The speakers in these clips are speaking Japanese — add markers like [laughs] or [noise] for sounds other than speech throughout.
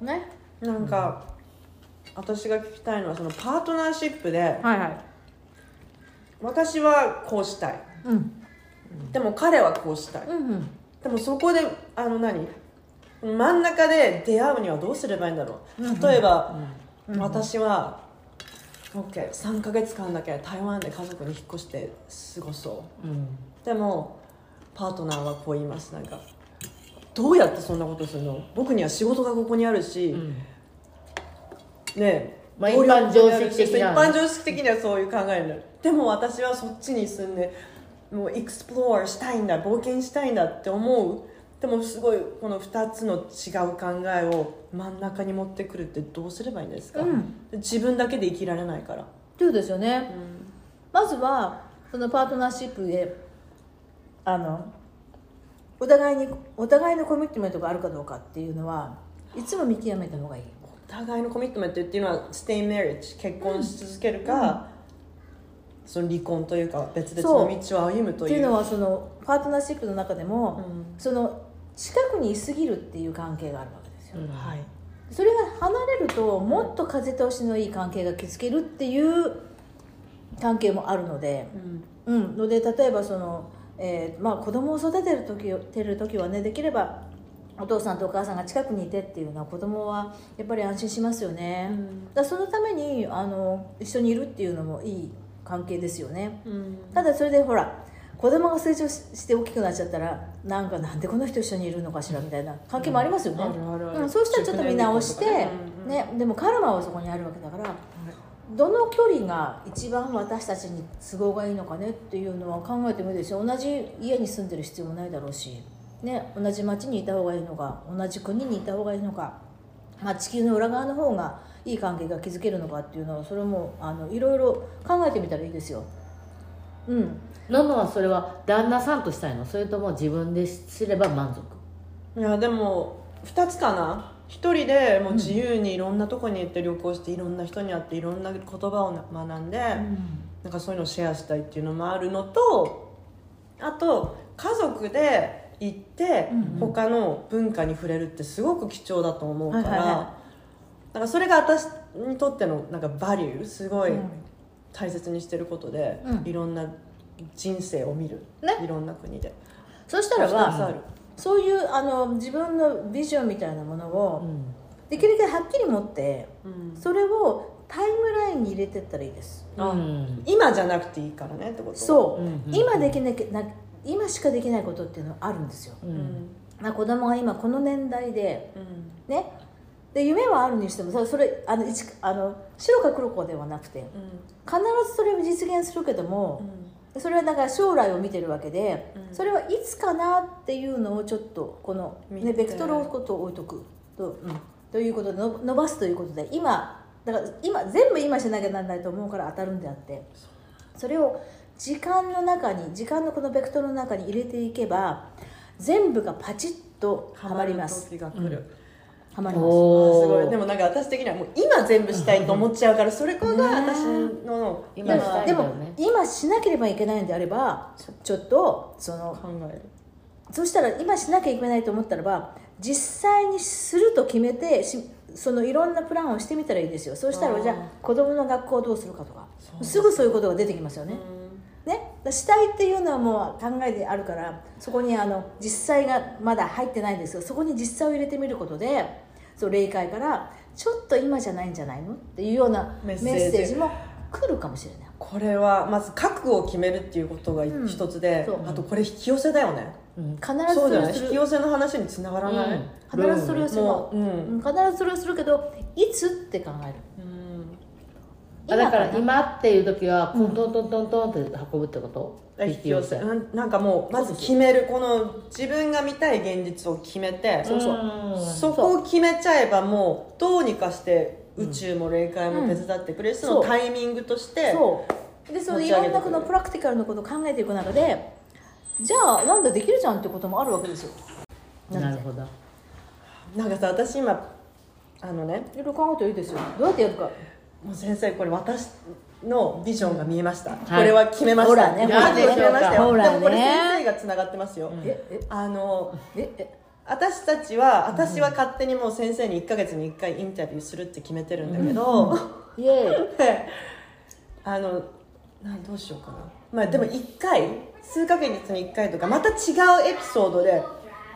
ね。なんか、私が聞きたいのはそのパートナーシップではいはい。私はこうしたい。うん。でも彼はこうしたい。うんうん。でもそこであの何？真ん中で出会うにはどうすればいいんだろう。例えば、私は OK3 ヶ月間だけ台湾で家族に引っ越して過ごそう。うん。でもパートナーはこう言います。なんかどうやってそんなことするの？僕には仕事がここにあるし、うん。ねまあ一般常識的な。一般常識的にはそういう考えになる。でも私はそっちに住んでもうエクスプローラしたいんだ冒険したいんだって思う。でもすごいこの2つの違う考えを真ん中に持ってくるってどうすればいいんですか、うん。自分だけで生きられないから、そうですよね、まずはそのパートナーシップであのお互いにお互いのコミットメントがあるかどうかっていうのはいつも見極めた方がいい。お互いのコミットメントっていうのは stay marriage 結婚し続けるか、その離婚というか別々の道を歩むという。っていうのはそのパートナーシップの中でも、うん。その近くにいすぎるっていう関係があるわけですよ、うん。はい。それが離れるともっと風通しのいい関係が築けるっていう関係もあるので、うん、ので例えばその、えーまあ、子供を育てる時てる時はねできればお父さんとお母さんが近くにいてっていうのは子供はやっぱり安心しますよね、だからそのためにあの一緒にいるっていうのもいい関係ですよね。うん。ただそれでほら子供が成長しして大きくなっちゃったらなんかなんでこの人一緒にいるのかしらみたいな関係もありますよね、うん、そうしたらちょっと見直して、ね、でもカルマはそこにあるわけだからどの距離が一番私たちに都合がいいのかねっていうのは考えてもいいですよ。同じ家に住んでる必要もないだろうし、ね、同じ町にいた方がいいのか同じ国にいた方がいいのか、まあ、地球の裏側の方がいい関係が築けるのかっていうのはそれもあのいろいろ考えてみたらいいですよ。うん、ののはそれは旦那さんとしたいの？それとも自分ですれば満足？いやでも2つかな一人でもう自由にいろんなとこに行って旅行していろんな人に会っていろんな言葉を学んで、なんかそういうのをシェアしたいっていうのもあるのとあと家族で行って他の文化に触れるってすごく貴重だと思うから、なんかそれが私にとってのなんかバリューすごいうん。大切にしてることで、うん。いろんな人生を見る、ね。いろんな国で。そしたら二つばあるそういうあの自分のビジョンみたいなものをできるだけはっきり持ってうん。それをタイムラインに入れてったらいいです。あうん。今じゃなくていいからねってこと？そう、うんうん。今できなきゃな今しかできないことっていうのはあるんですよ、ううん。んまあ、子供が今この年代でうん。ね。で夢はあるにしてもそれそれあの一あの白か黒かではなくて必ずそれを実現するけども、それはだから将来を見てるわけで、うん。それはいつかなっていうのをちょっとこの、ね、ベクトルをことを置いとくと,、うん、ということでの伸ばすということで今だから今全部今しなきゃならないと思うから当たるんであって。それを時間の中に時間のこのベクトルの中に入れていけば全部がパチッとはまります。時が来る、はまります。すごい。でもなんか私的にはもう今全部したいと思っちゃうからそれこそが私の今でも今しなければいけないんであればちょっとその考える。そしたら今しなきゃいけないと思ったらば実際にすると決めてしそのいろんなプランをしてみたらいいですよ。そうしたらじゃあ子供の学校をどうするかとかすぐそういうことが出てきますよね。ね、したいっていうのはもう考えであるからそこにあの実際がまだ入ってないんですけどそこに実際を入れてみることでそう霊界からちょっと今じゃないんじゃないの？っていうようなメッセージ。も来るかもしれない。これはまず覚悟を決めるっていうことがん一つで、そう。あとこれ引き寄せだよね、うん。必ずそうそれをする。だよね引き寄せの話につながらない、うん。必ずそれをする。もう、うん。うん。必ずそれをするけどいつ？って考える。あだからな今っていう時はトントントントントンって運ぶってこと引き寄せなんなんかもうまず決めるこの自分が見たい現実を決めてそうそう。そこを決めちゃえばもうどうにかして宇宙も霊界も手伝ってくれる、そのタイミングとしてそう。でそのいろんなこのプラクティカルなことを考えていく中でじゃあなんだできるじゃんってこともあるわけですよ。なるほど。なんかさ私今あのね。いろいろ考えていいですよ。どうやってやるかもう先生これ私のビジョンが見えました、い。これは決めました。ほらね。覚悟決めました。よほらね。でもこれ先生がつながってますよ、ええあのええ。私たちは私は勝手にもう先生に1か月に1回インタビューするって決めてるんだけど、イエであのなんどうしようかな。まあでも1回数ヶ月に1回とかまた違うエピソードで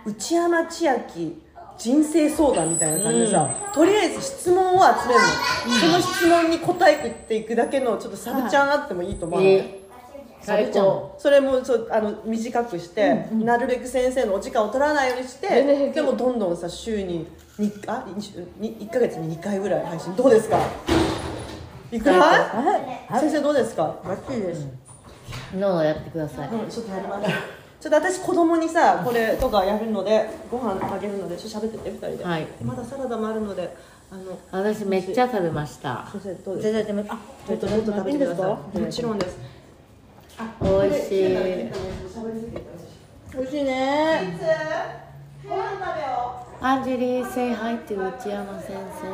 内山千秋人生相談みたいな感じでさ、とりあえず質問を集めるの、その質問に答えていくだけのちょっとサブちゃんあってもいいと思うのね、え最高。それもそうあの短くして、なるべく先生のお時間を取らないようにしてでもどんどんさ週ににあに1か月に2回ぐらい配信。どうですか？いくら？ーはい。先生どうですか、バッチリです、のをやってください。うん、ちょっとやりますちょっと私子供にさこれとかやるのでご飯あげるのでちょっと喋ってて2人で、はい。まだサラダもあるのであの私めっちゃ食べました。先生どうですか全然でもあちょっともっと食べてください。いもちろんです。美味しい。美味しいね。ご飯食べよアンジェリー say hi to 内山先生。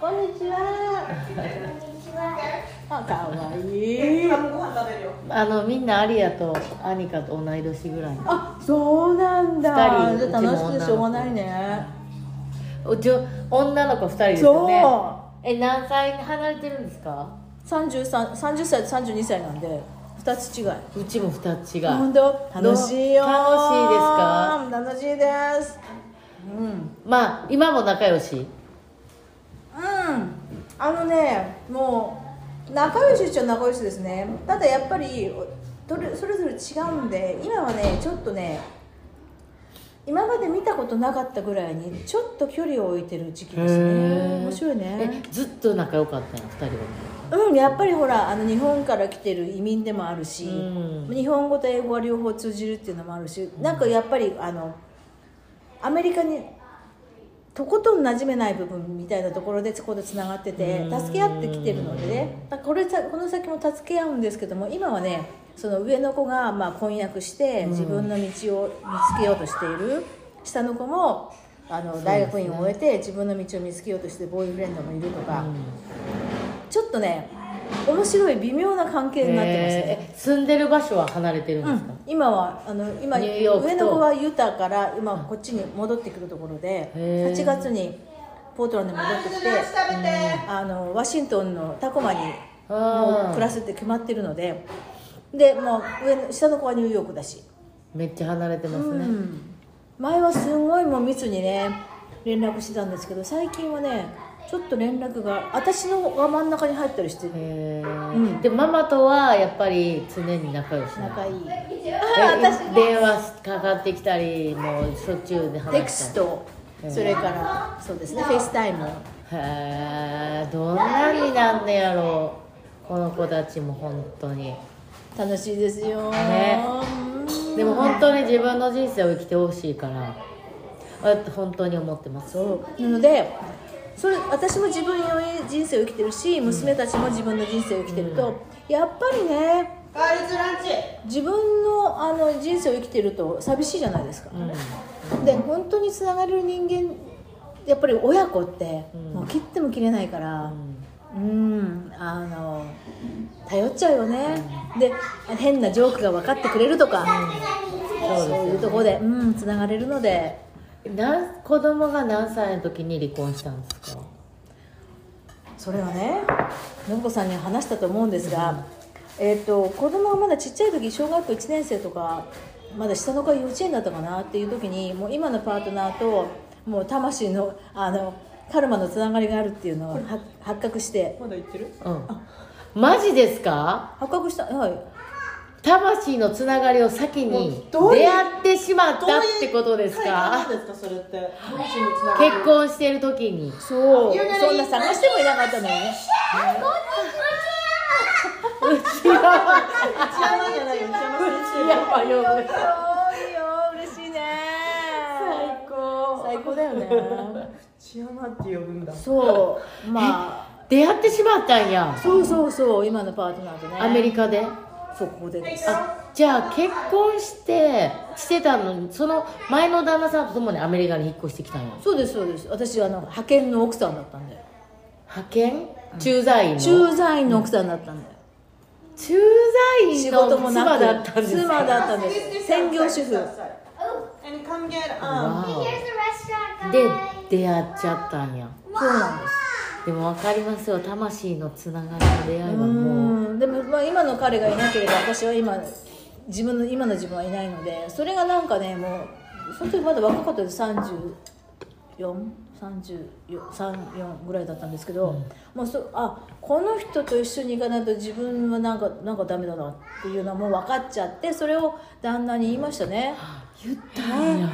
こんにちは [laughs] あかわいい。あのみんなアリアとアニカと同い年ぐらいあそうなんだ。二人楽しくてしょうがないね。うち女の子2人ですよね。え何歳離れてるんですか？33 30歳と32歳なんで2つ違い。うちも2つ違本う当？楽しいよ。楽しいですか？楽しいですうん。まあ今も仲良し？うんあのねもう仲良しっちゃ仲良しですね。ただやっぱりそれぞれ違うんで今はねちょっとね今まで見たことなかったぐらいにちょっと距離を置いてる時期ですへねー。面白いね。えずっと仲良かったの2人は？うんやっぱりほらあの日本から来てる移民でもあるし、うん。日本語と英語は両方通じるっていうのもあるしなんかやっぱりあのアメリカにとことん馴染めない部分みたいなところでそこでつながっててうん。助け合ってきてるのでね。これさこの先も助け合うんですけども今はねその上の子がまあ婚約して自分の道を見つけようとしている。下の子もあの大学院を終えて自分の道を見つけようとしてボーイフレンドもいるとか、ちょっとね面白い微妙な関係になってますね。え住んでる場所は離れてるんですか、今はあの今上の子はユタから今こっちに戻ってくるところでへー。8月にポートランドに戻ってきてあのワシントンのタコマにもう暮らすって決まってるのででもう上の下の子はニューヨークだし、めっちゃ離れてますね、うん。前はすごいもう密にね連絡してたんですけど最近はねちょっと連絡が私のが真ん中に入ったりしてへー。うん。でママとはやっぱり常に仲良し仲いい。え [laughs] 電話かかってきたりもうしょっちゅうで話したり。 text。それからそうですね。 FaceTime へえどんなになんねやろ。うこの子たちも本当に。楽しいですよ、ね。うん。でも本当に自分の人生を生きてほしいからあ本当に思ってます。そう。なのでそれ私も自分の人生を生きてるし娘たちも自分の人生を生きてると、やっぱりねガールズランチ。自分のあの人生を生きてると寂しいじゃないですか、うん。で本当につながる人間やっぱり親子って、うん。もう切っても切れないからうん。あの頼っちゃうよね、で変なジョークが分かってくれるとか、そうそういうところでうんつながれるのでなん子供が何歳の時に離婚したんですか？それはね信子さんに話したと思うんですが、えー、と子供がまだちっちゃい時小学校1年生とかまだ下の子が幼稚園だったかなっていう時にもう今のパートナーともう魂のあのカルマのつながりがあるっていうのをは発覚して。まだ言ってる？うん。マジですか？発覚した。はい魂のつながりを先に出会ってしまったってことです何か結婚してる時に。そう。そんな探してもいなかったのよねうちは内山じゃない内山先生やばいよいいよいいよ嬉しいね最高。最高だよね。内山って呼ぶんだそう。まあ。出会ってしまったんや。そうそうそう。今のパートナーとね。アメリカで？そこでです。あじゃあ結婚してしてたのにその前の旦那さんと共にアメリカに引っ越してきたんや。そうですそうです。私あの派遣の奥さんだったんで派遣？駐在員の？駐在員の奥さんだったんだよ。駐在員仕の事もなく妻だったんですか？妻だったんです。専業主婦。え and come get わ um お Here's the restaurant, で.出会っちゃったんや。そうなんですでも分かりますよ。魂のつながりの出会いはもう。うん。でも、まあ、今の彼がいなければ私は今自分の今の自分はいないのでそれがなんかねもうその時まだ若かったです。3434ぐらいだったんですけど、もうそあこの人と一緒に行かないと自分はなんかなんかダメだなっていうのはもう分かっちゃってそれを旦那に言いましたね。言ったんや。え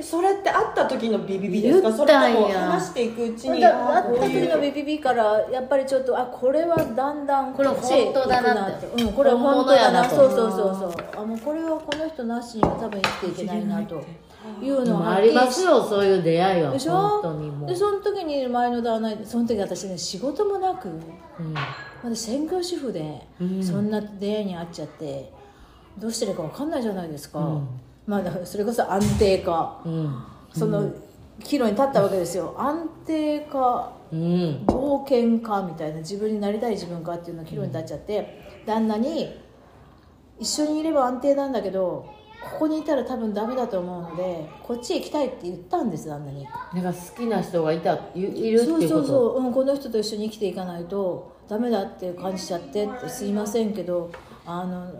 それって会った時のビビビですか？言それとも話していくうちに。会った時のビビビからやっぱりちょっとあこれはだんだんこっちへ本当だなって。これは本当だな本そうそうそうそう。あもうこれはこの人なしには多分生きていけないなと。いうでのをもありますしよそういう出会いは。でしょ？本当にもう。でその時に前の旦那その時私ね仕事もなくうん。まだ専業主婦で、うん。そんな出会いに遭っちゃってどうしてるか分かんないじゃないですか、うんまあだからそれこそ安定化。うん。その岐路に立ったわけですよ。安定化うん。冒険家みたいな自分になりたい自分かっていうのが岐路に立っちゃって、旦那に一緒にいれば安定なんだけどここにいたら多分ダメだと思うのでこっちへ行きたいって言ったんです旦那に。なんか好きな人がいたいいるっていうこと？そうそうそう、うん、この人と一緒に生きていかないとダメだって感じちゃってってすいませんけどあの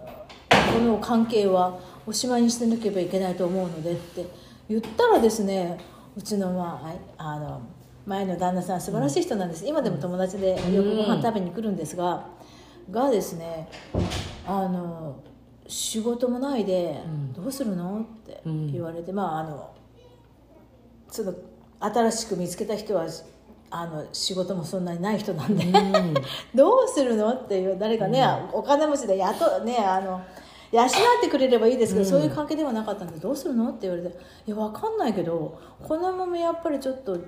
この関係はおしまいにしてなければいけないと思うのでって言ったらですねうちの,、まあ、あの前の旦那さん素晴らしい人なんです、今でも友達でよくご飯食べに来るんですが、がですねあの仕事もないで、どうするのって言われて、まああのその新しく見つけた人はあの仕事もそんなにない人なんで、[laughs] どうするのっていう誰かね、お金持ちで雇ねあの養ってくれればいいですけど、そういう関係ではなかったんでどうするのって言われて「いやわかんないけどこのままやっぱりちょっと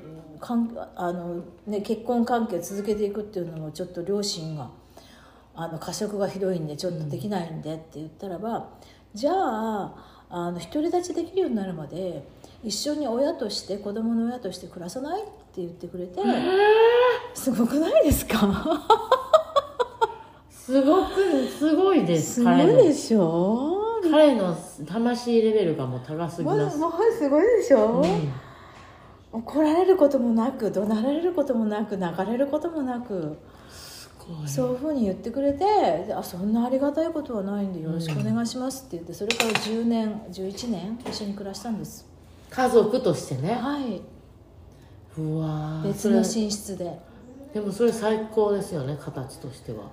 かんあの、ね、結婚関係続けていくっていうのもちょっと両親があの過食がひどいんでちょっとできないんでって言ったらば、じゃああの独り立ちできるようになるまで一緒に親として子供の親として暮らさないって言ってくれて、すごくないですか？すごくすごいですすごい彼の。でしょ彼の魂レベルがもう高すぎまます、ずもうすごいでしょ、うん。怒られることもなく怒鳴られることもなく泣かれることもなく。すごい。そういうふうに言ってくれてであそんなありがたいことはないんでよ。ろしくお願いしますって言ってそれから10年11年一緒に暮らしたんです。家族としてね。はい。うわー。別の寝室で。でもそれ最高ですよね形としては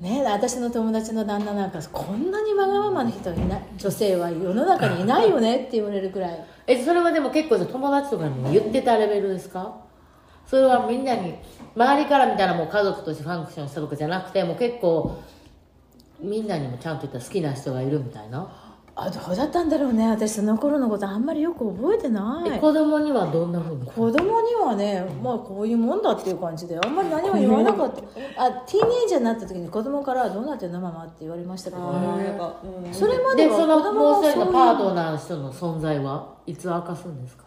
ね私の友達の旦那なんかこんなにわがままな人いない女性は世の中にいないよねって言われるくらい。えそれはでも結構じゃあ友達とかにも言ってたレベルですか？それはみんなに周りから見たらもう家族としてファンクションしたとかじゃなくてもう結構みんなにもちゃんと言ったら好きな人がいるみたいな、あどうだったんだろうね。私その頃のことあんまりよく覚えてない。え子供にはどんなふうに？子供にはね、まあこういうもんだっていう感じで。あんまり何も言わなかった。あティーンエイジャーになった時に子供から「どうなってんのママ」って言われましたけど、あーやっぱうん。それまではでその子供もう一人のパートナーの人の存在はいつ明かすんですか？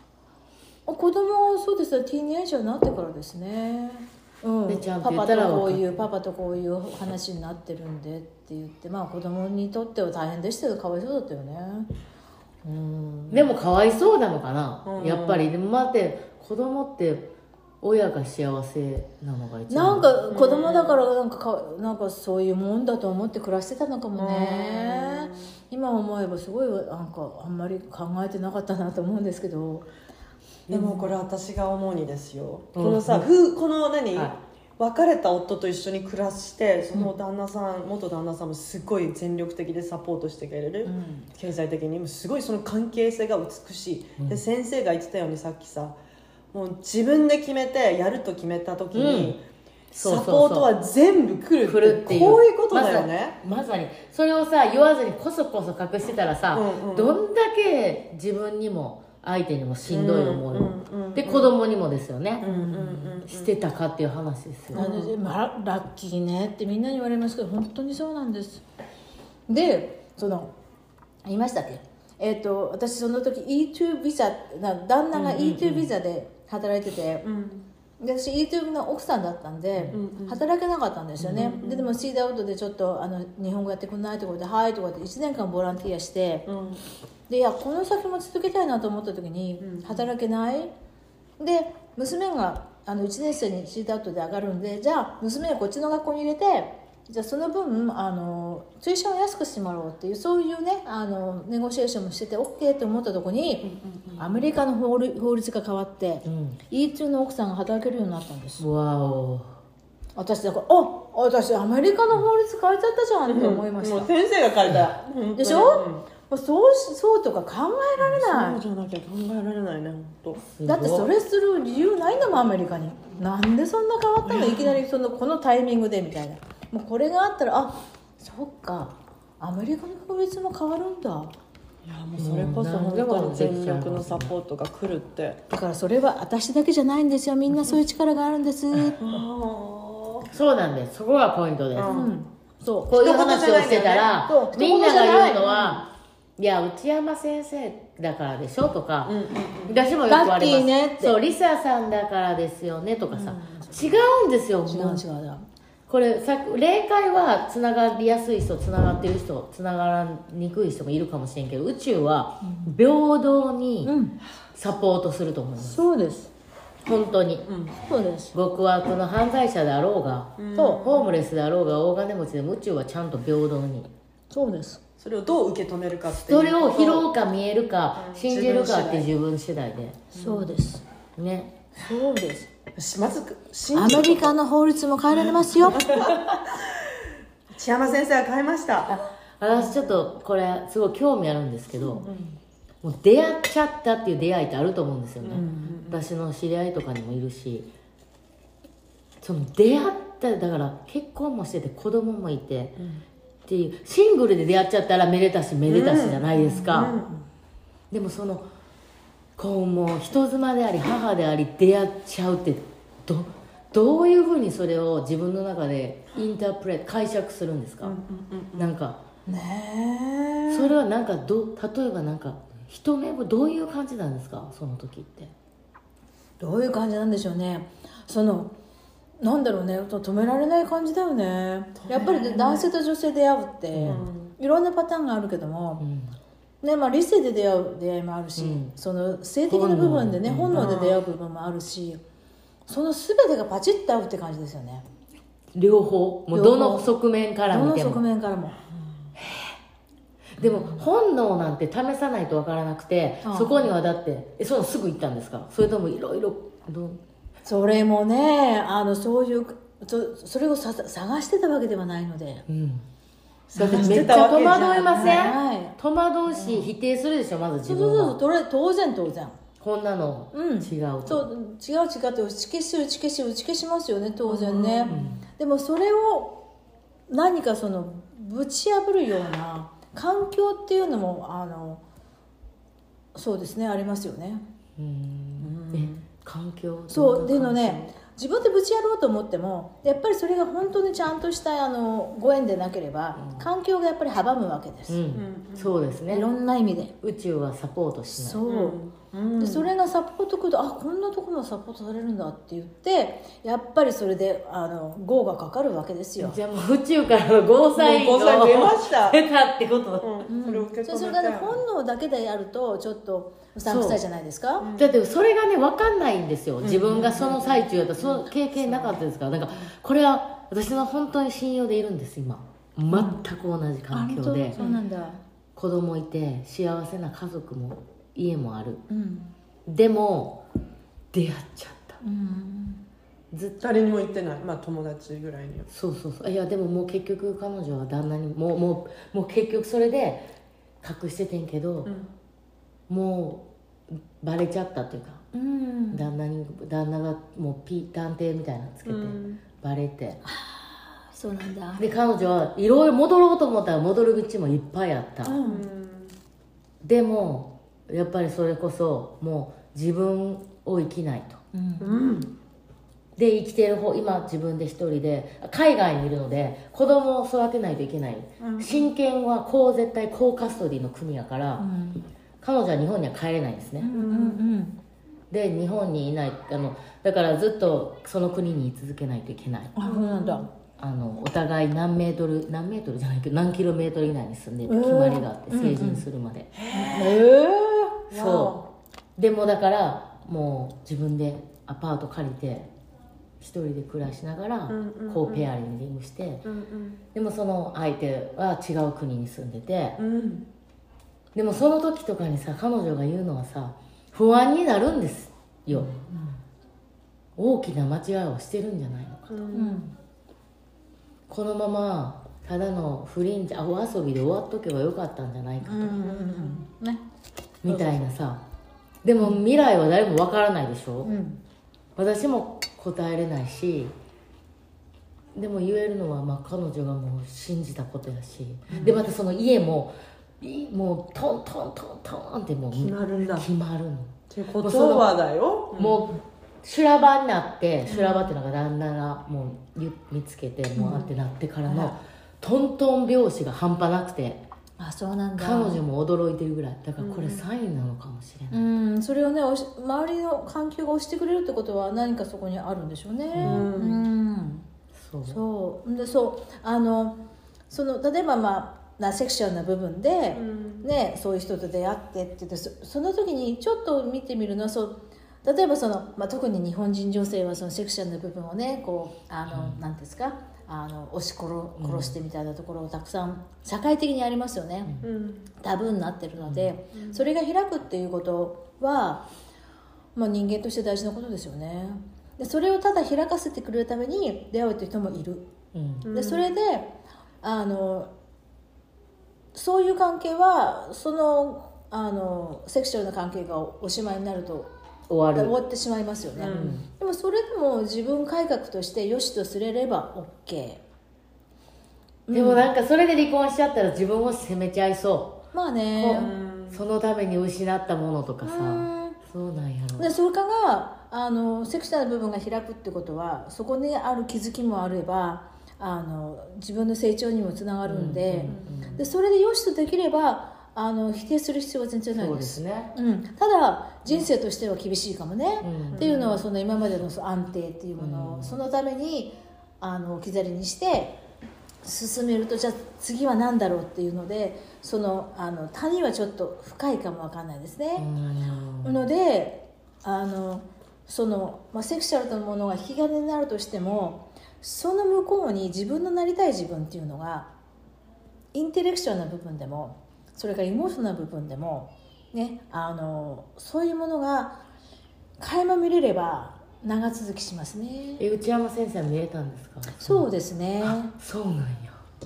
子供はそうですよティーンエイジャーになってからですね。うん、でちゃんとパパ言ったらとこういうパパとこういう話になってるんでって言ってまあ子供にとっては大変でしたよかわいそうだったよね。うん。でもかわいそうなのかな、うん。やっぱり。でも待って子供って親が幸せなのが一番。なんか子供だからなんかかなんかそういうもんだと思って暮らしてたのかもね。今思えばすごいなんかあんまり考えてなかったなと思うんですけどでもこれ私が思うにですよ、うん。このさ、ふこの何、はい。別れた夫と一緒に暮らしてその旦那さん、元旦那さんもすごい全力的でサポートしてくれる、ん。経済的にもすごいその関係性が美しい、で先生が言ってたようにさっきさもう自分で決めてやると決めた時に、サポートは全部来るってこういうことだよね、まさまさに。それをさ言わずにこそこそ隠してたらさ、うんうん。どんだけ自分にも相手にもしんどい思いを、うんうんうんで子供にもですよね、うんうんうんしてたかっていう話ですよ、まあ、ラッキーねってみんなに言われますけど本当にそうなんです。でその言いましたっけ？えっ、と私その時 E2 ビザな旦那が E2 ビザで働いてて、うん。で私 E2 の奥さんだったんで、働けなかったんですよね、ででもシーダウトでちょっとあの日本語やってくんないところで「はい」とかって1年間ボランティアして、うん。でいやこの先も続けたいなと思った時に、働けない？で娘があの1年生にシーダウトで上がるんでじゃあ娘をこっちの学校に入れてじゃあその分あのツイションを安くしてもらおうっていうそういうねあのネゴシエーションもしてて OK と思ったとこに、アメリカの法律法律が変わって、うん。E2 の奥さんが働けるようになったんです。わお。私だからあ私アメリカの法律変えちゃったじゃんって思いました、もう先生が書いた。でしょ、そうしそうとか考えられない。そうじゃなきゃ考えられないね本当。だってそれする理由ないんだもんアメリカに。なんでそんな変わったの？いきなりそのこのタイミングでみたいなもうこれがあったらあそっか。アメリカの法律も変わるんだ。いやもうそれこそ本当に全力のサポートが来るって。だからそれは私だけじゃないんですよ。みんなそういう力があるんです、うん、そうなんです。そこがポイントです、そう。こういう話をしてたら、そうみんなが言うのは、いや内山先生だからでしょとか、私もよく言われます。ねそうリサさんだからですよねとかさ、違うんですよ違う違う。だこれさ霊界はつながりやすい人つながってる人つながらにくい人もいるかもしれんけど宇宙は平等にうん。サポートすると思います、そうです。本当に、そうです。僕はこの犯罪者であろうが、そうホームレスであろうが大金持ちでも宇宙はちゃんと平等に。そうです。それをどう受け止めるかっていうそれを拾ううか見えるか信じるかって自分次第。で。そうです。ね。そうです。しまず信アじメリカの法律も変えられますよ。[laughs] 千山先生は変えました。私ちょっとこれすごい興味あるんですけど、もう出会っちゃったっていう出会いってあると思うんですよね、私の知り合いとかにもいるし。その出会っただから結婚もしてて子供もいて、っていうシングルで出会っちゃったらめでたしめでたしじゃないですか、でもそのこうもう人妻であり母であり出会っちゃうってどどういうふうにそれを自分の中でインタープレ解釈するんですか、なんか。ねえ。それはなんかど例えばなんか一目ぼどういう感じなんですか？その時って。どういう感じなんでしょうね。そのなんだろうね。と止められない感じだよね。やっぱりね男性と女性出会うって、いろんなパターンがあるけども、ねまあ、理性で出会う出会いもあるし、うん。その性的な部分でね本能。で出会う部分もあるし、その全てがパチッと合うって感じですよね。両方？もうどの側面からどの側面からも。でも本能なんて試さないとわからなくてああそこにはだってえそのすぐ行ったんですか？それともいろいろそれもねあのそういうそそれをさ探してたわけではないので。うんめってちゃ戸惑いません、はい戸惑うし、否定するでしょまず自そうそうそうそれ当然当然。こんなの。うん。違うと、そう違う違うって打ち消し打ち消し打ち消しますよね当然ね、でもそれを何かそのぶち破るような環境っていうのもあのそうですねありますよね。うん。え環境？そうっていうのね自分でぶちやろうと思ってもやっぱりそれが本当にちゃんとしたあのご縁でなければ、環境がやっぱり阻むわけです、うん、そうですね。いろんな意味で。宇宙はサポートしない。そう、でそれがサポートくるとあこんなところもサポートされるんだって言ってやっぱりそれであの業がかかるわけですよ。じゃあもう宇宙からのゴーサインゴーサイン出ました。[laughs] 出たってこと、うん。それを受け止めそれがねて本能だけでやるとちょっとうさんくさいじゃないですか？だってそれがね分かんないんですよ。自分がその最中やったらその経験なかったですから。なんかこれは私の本当に信用でいるんです今。全く同じ環境で。そうなんだ。子供いて幸せな家族も家もある。うん。でも出会っちゃった。うん。ずっと。誰にも言ってない。まあ友達ぐらいには。そうそうそう。いやでももう結局彼女は旦那にもうもうもう結局それで隠しててんけど、もうバレちゃったっていうかうん。旦那に旦那がもうピ探偵みたいなのつけて、うん。バレて。そうなんだ。で彼女はいろいろ戻ろうと思ったら戻る道もいっぱいあった、うん。でもやっぱりそれこそもう自分を生きないと。うん。うん。で生きてる方今自分で一人で海外にいるので子供を育てないといけない、親権はこう絶対高カストディの国やから、彼女は日本には帰れないんですね、うんうんで日本にいないあのだからずっとその国に居続けないといけない。あそうなんだ。あのお互い何メートル何メートルじゃないけど何キロメートル以内に住んでる決まりがあって成人するまで、へえそう。でもだからもう自分でアパート借りて一人で暮らしながらうんうんうん。こうペアリングしてうんでもその相手は違う国に住んでてうんうんでもその時とかにさ彼女が言うのはさ不安になるんですよ、大きな間違いをしてるんじゃないのかううん。んこのままただの不倫じゃお遊びで終わっとけばよかったんじゃないかうんうんうんね。みたいなさ。でも未来は誰もわからないでしょ、うん。私も答えれないしでも言えるのは、まあ、彼女がもう信じたことやし、でまたその家もいもうトントントントンってもう決まるんだ。っ決まるの、てことはだよ。もう修羅場になって修羅場っていうのが旦那がもうゆ見つけてもうあってなってからの、トントン拍子が半端なくてあそうなんだ。彼女も驚いてるぐらい。だからこれサインなのかもしれない、うんそれをねおし周りの環境が押してくれるってことは何かそこにあるんでしょうね。うん。そう。そう。でそう。あのその例えばまあなセクシュアルな部分で、うん。ね、そういう人と出会ってって言ってそその時にちょっと見てみるのはそう例えばその、まあ、特に日本人女性はそのセクシュアルな部分をねこうあの、なんていうんですかあの押し殺殺してみたいなところをたくさん社会的にありますよね、うん。タブーになってるので、それが開くっていうことは、まあ、人間として大事なことですよね。でそれをただ開かせてくれるために出会うっていう人もいる。うん。でそれであのそういう関係はそのあのセクシュアルな関係がおしまいになると終わる。終わってしまいますよね、うん。でもそれでも自分改革として良しとすれれば OK でもなんかそれで離婚しちゃったら自分を責めちゃいそまあう、ね。こそのために失ったものとかさ、うん。そうなんやろ。でそれからあのセクシュアルな部分が開くってことはそこにある気づきもあればあの自分の成長にもつながるんで,、でそれで良しとできればあの否定する必要は全然ないそうでですすね。うん、ただ人生としては厳しいかもね、うん。っていうのはその今までの安定っていうものを、そのためにあの置き去りにして進めるとじゃあ次は何だろうっていうのでそのあの谷はちょっと深いかもわかんないですね。うん。のであのその、まあ、セクシャルなものが引き金になるとしてもその向こうに自分のなりたい自分っていうのがインテレクチュアルな部分でもそれからイモーショナルな部分でも、ね、あのそういうものが垣間見れれば長続きしますね。え内山先生は見えたんですか？そうですね。そうなんや。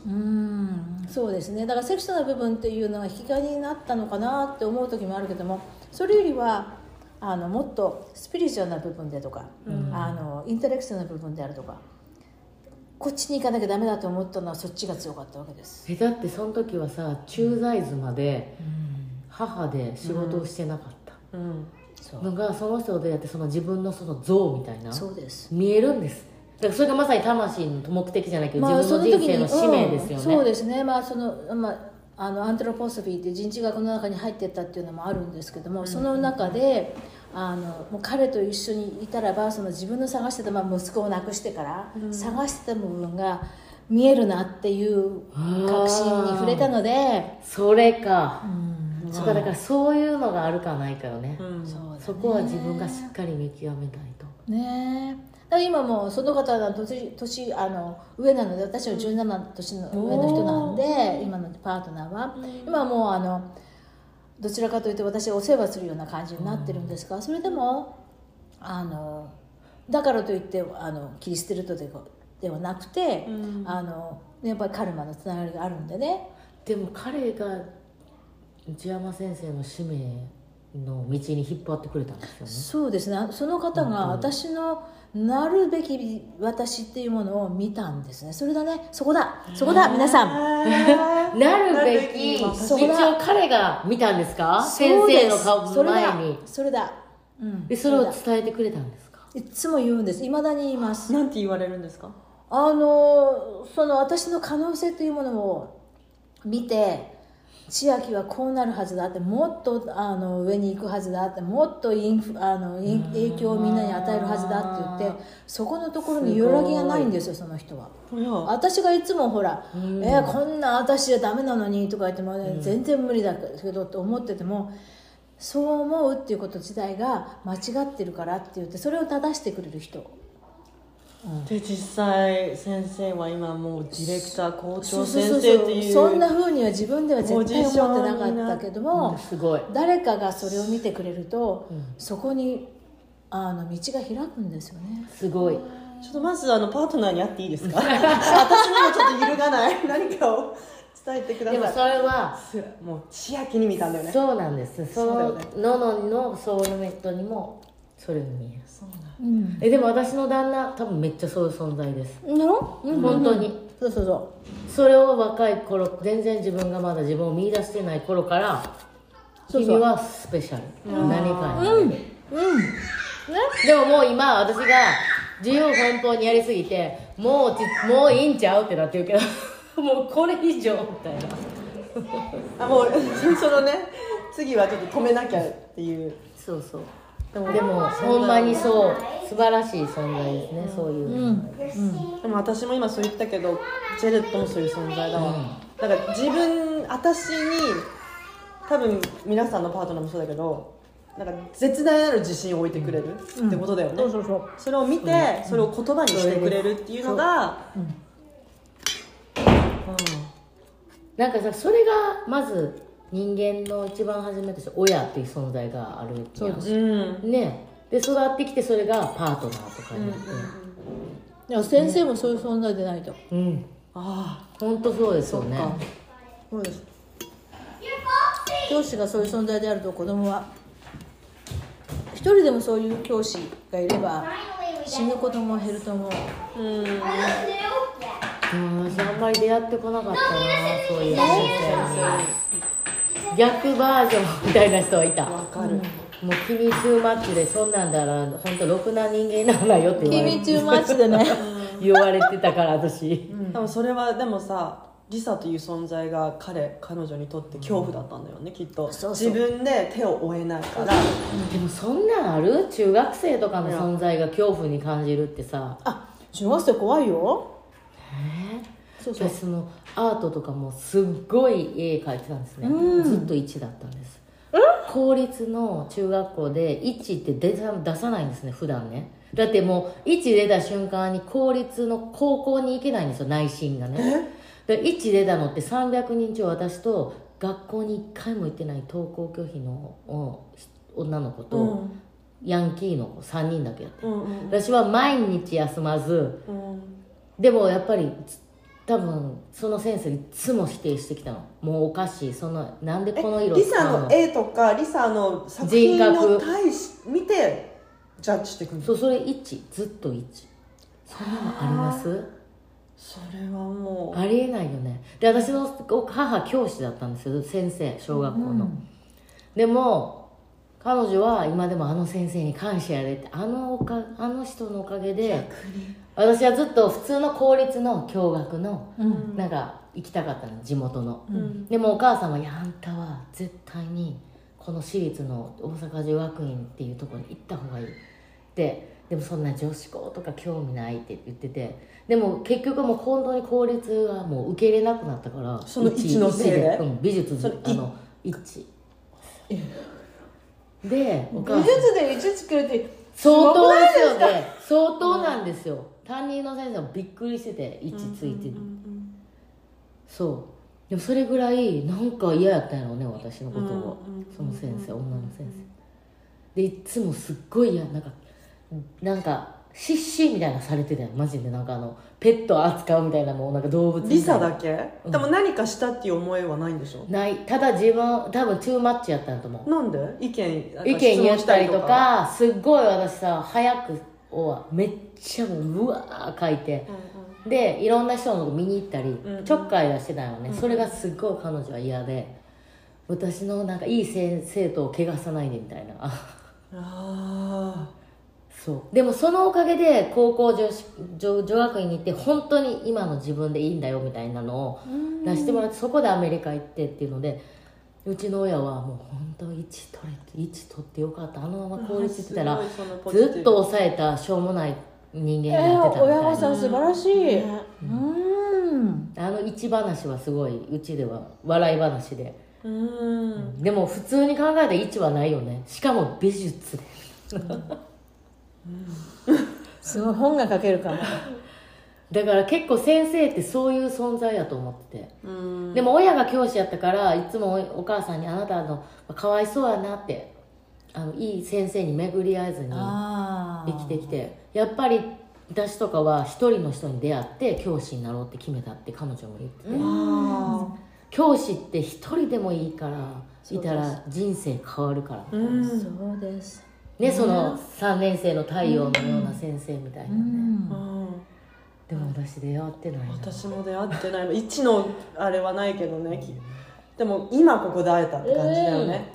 うんそうですね。だからセクシュアルな部分っていうのが引き金になったのかなって思う時もあるけどもそれよりはあのもっとスピリチュアルな部分でとか、あのインテレクチュアルな部分であるとかこっちに行かなきゃダメだと思ったのはそっちが強かったわけです。えだってその時はさ駐在図まで母で仕事をしてなかった、うん。そう。のがその人と出会ってその自分のその像みたいなそうです。見えるんです。だからそれがまさに魂の目的じゃないけど、まあ自分の人生の使命ですよね、うん。そうですね。まあそのまああのアントロポソフィーって人知学の中に入ってったっていうのもあるんですけども、その中であのもう彼と一緒にいたらばその自分の探してた、まあ、息子を亡くしてから、探してた部分が見えるなっていう確信に触れたので、それか、うん。そだからそういうのがあるかないかよね、うんそね。そこは自分がしっかり見極めたいと。ねえ。だから今もうその方は年年あの上なので私は17年の上の人なんで今のパートナーは、今はもうあのどちらかというと私はお世話するような感じになってるんですが、それでもあのだからといってあの切り捨てるとでではなくて、あのやっぱりカルマのつながりがあるんでね。でも彼が内山先生の使命の道に引っ張ってくれたんですよね。そうですね。その方が私のなるべき私っていうものを見たんですね。それだね。そこだ。そこだ皆さん。[laughs] なるべき。道そうだを彼が見たんですか？そ先生の顔それだ。前にそれだ、うん、でそれをだ伝えてくれたんですか？いつも言うんです。いまだに言います。なんて言われるんですか？あのその私の可能性というものを見て千秋はこうなるはずだってもっとあの上に行くはずだってもっとインフあの影響をみんなに与えるはずだって言ってそこのところに揺らぎがないんですよその人は。私がいつもほら「えーこんな私じゃダメなのに」とか言っても、全然無理だけどと思っててもそう思うっていうこと自体が間違ってるからって言ってそれを正してくれる人で実際先生は今もうディレクター校長先そうそうそう生っていう。そんなふうには自分では絶対思ってなかったけども、すごい。誰かがそれを見てくれると、そこにあの道が開くんですよね。すごい。ちょっとまずあのパートナーに会っていいですか？[laughs] 私にもちょっと揺るがない何かを伝えてください。でもそれはもう千秋に見たんだよね。そうなんです。そのそうだよね。のののソウルメイトにもそれが見える。そうなんうん。えでも私の旦那多分めっちゃそういう存在です。なの、うん本当に。そうそうそそれを若い頃全然自分がまだ自分を見出してない頃からそうそう。君はスペシャル。何かにううん。ね？でももう今私が自由奔放にやりすぎてもうちもういいんちゃうってなってるけど [laughs] もうこれ以上みたいな。あもう [laughs] そのね次はちょっと止めなきゃっていう。そうそうでもでもほんまにそう素晴らしい存在ですねそういう、うん。でも私も今そう言ったけどジェレットもそういう存在だわ、うん。だから自分私に多分皆さんのパートナーもそうだけどなんか絶大なる自信を置いてくれるってことだよね、そうそうそう。それを見て、それを言葉にしてくれるっていうのが、うん。なんかさそれがまず人間の一番初めとして親っていう存在があるやんそうです。うん。ね。で育ってきてそれがパートナーとかになって。いや先生もそういう存在でないと。うん。あ本当そうですよね。そうです。教師がそういう存在であると子供は。一人でもそういう教師がいれば死ぬ子供は減ると思う。あうん。うん。私あんまり出会ってこなかったなそういう先生に逆バージョンみたいな人はいた。わかる、もう君トゥーマッチでそんなんだら本当ろくな人間にならないよって言われ君中マッチでね。[laughs] 言われてたから私。でもそれはでもさリサという存在が彼彼女にとって恐怖だったんだよねきっと。そうそう。自分で手を負えないから。でもそんなんある？中学生とかの存在が恐怖に感じるってさ。あ中学生怖いよそうそう。私そのアートとかもすっごい絵描いてたんですね、うん。ずっと1だったんです。公立の中学校で1って出さ出さないんですね普段ね。だってもう1出た瞬間に公立の高校に行けないんですよ内心がね。で1出たのって300人中私と学校に1回も行ってない登校拒否のお女の子と、うん。ヤンキーの子3人だけやって、うんうん私は毎日休まずうん。でもやっぱりつ多分その先生いつも否定してきたの。もうおかしい。そのなんでこの色リサの絵とかリサの作品人を格対し見てジャッジしていくんだそうそれ1ずっと1そんなのあります？それはもう。ありえないよね。で私の母教師だったんですよ先生小学校の、でも彼女は今でもあの先生に感謝やれってあのおかあの人のおかげで私はずっと普通の公立の共学のうん。なんか行きたかったの地元の、ん。でもお母さんは「いやあんたは絶対にこの私立の大阪女学院っていうところに行った方がいい」ででもそんな女子校とか興味ないって言ってて。でも結局もう本当に公立がもう受け入れなくなったからその一のせいで？うん、美術あの一。で美術で1つくれて相当ですよね。相当なんですよ担任の先生もびっくりしてて位置ついてる、そう。でもそれぐらいなんか嫌やったんやろうね私のことを、うんうんその先生女の先生。でいつもすっごい嫌。なんかなんかシッシーみたいなのされてたよマジで。なんかあのペット扱うみたいなもうなんか動物リサだけ、でも何かしたっていう思いはないんでしょ？ない。ただ自分多分トゥーマッチやったんやと思う。なんで？意見意見言ったりとかすっごい私さ早くをめっちゃもううわー書いて、でいろんな人のとこ見に行ったり、んちょっかいはしてたよね、それがすっごい彼女は嫌で私のなんかいい生生徒を怪我さないでみたいな。あそう。でもそのおかげで高校女子女女学院に行って本当に今の自分でいいんだよみたいなのを出してもらってそこでアメリカ行ってっていうのでうちの親はもう本当1取れて1取ってよかった。あのまま効率ってたらずっと抑えたしょうもない人間えになってたみたい親御な、さん素晴らしい、ね。うん。あの一話はすごいうちでは笑い話で、うん。でも普通に考えたら1はないよね。しかも美術で。すごい本が書けるかもだから結構先生ってそういう存在やと思ってて。うん。でも親が教師やったからいつもおお母さんにあなたのかわいそうやなってあのいい先生に巡り合えずに生きてきて。やっぱり私とかは一人の人に出会って教師になろうって決めたって彼女も言ってて、あ教師って一人でもいいからいたら人生変わるから、そうです。ねその3年生の太陽のような先生みたいなね、うん。うんでも私出会ってないな。私も出会ってないの。一のあれはないけどね。きでも今ここで会えたって感じだよね、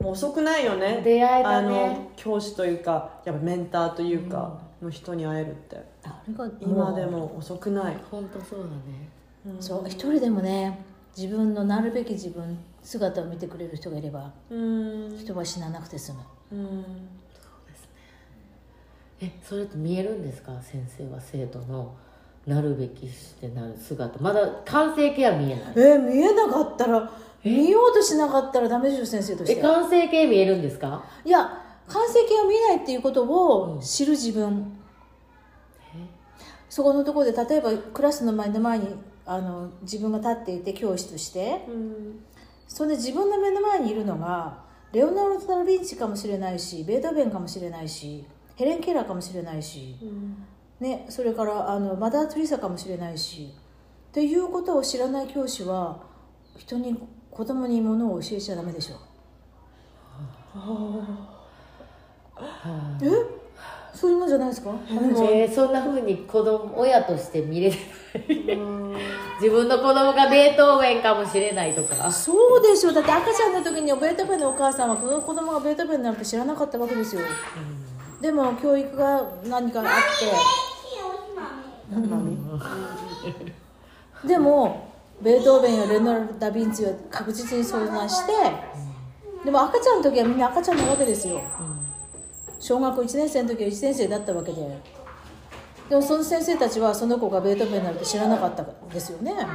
もう遅くないよね。出会えたあねの教師というかやっぱメンターというかの人に会えるって。あれが今でも遅くない、本当そうだね。そう一人でもね自分のなるべき自分姿を見てくれる人がいればうん。人は死ななくて済む。うん。えそれって見えるんですか？先生は生徒のなるべきしてなる姿。まだ完成形は見えない。えー見えなかったら見ようとしなかったらダメでしょ先生として。え完成形見えるんですか？いや完成形を見ないっていうことを知る自分、そこのところで例えばクラスの前の前にあの自分が立っていて教師として。うん。それで自分の目の前にいるのがレオナルド・ダ・ヴィンチかもしれないしベートーベンかもしれないしヘレン・ケラーかもしれないし、ね、それからあのマダー・トゥリサかもしれないしっていうことを知らない教師は人に子供にものを教えちゃダメでしょ。え？そういうもんじゃないですか？えーそんなふうに子供親として見れない。自分の子供がベートーベンかもしれないとか。そうでしょだって赤ちゃんの時にベートーベンのお母さんはこの子供がベートーベンになるって知らなかったわけですよ、でも教育が何かあってでもベートーベンやレオナル・ダ・ヴィンチは確実に相談してでも赤ちゃんの時はみんな赤ちゃんなわけですよ、小学1年生の時は1年生だったわけで。でもその先生たちはその子がベートーベンなるって知らなかったですよね、だか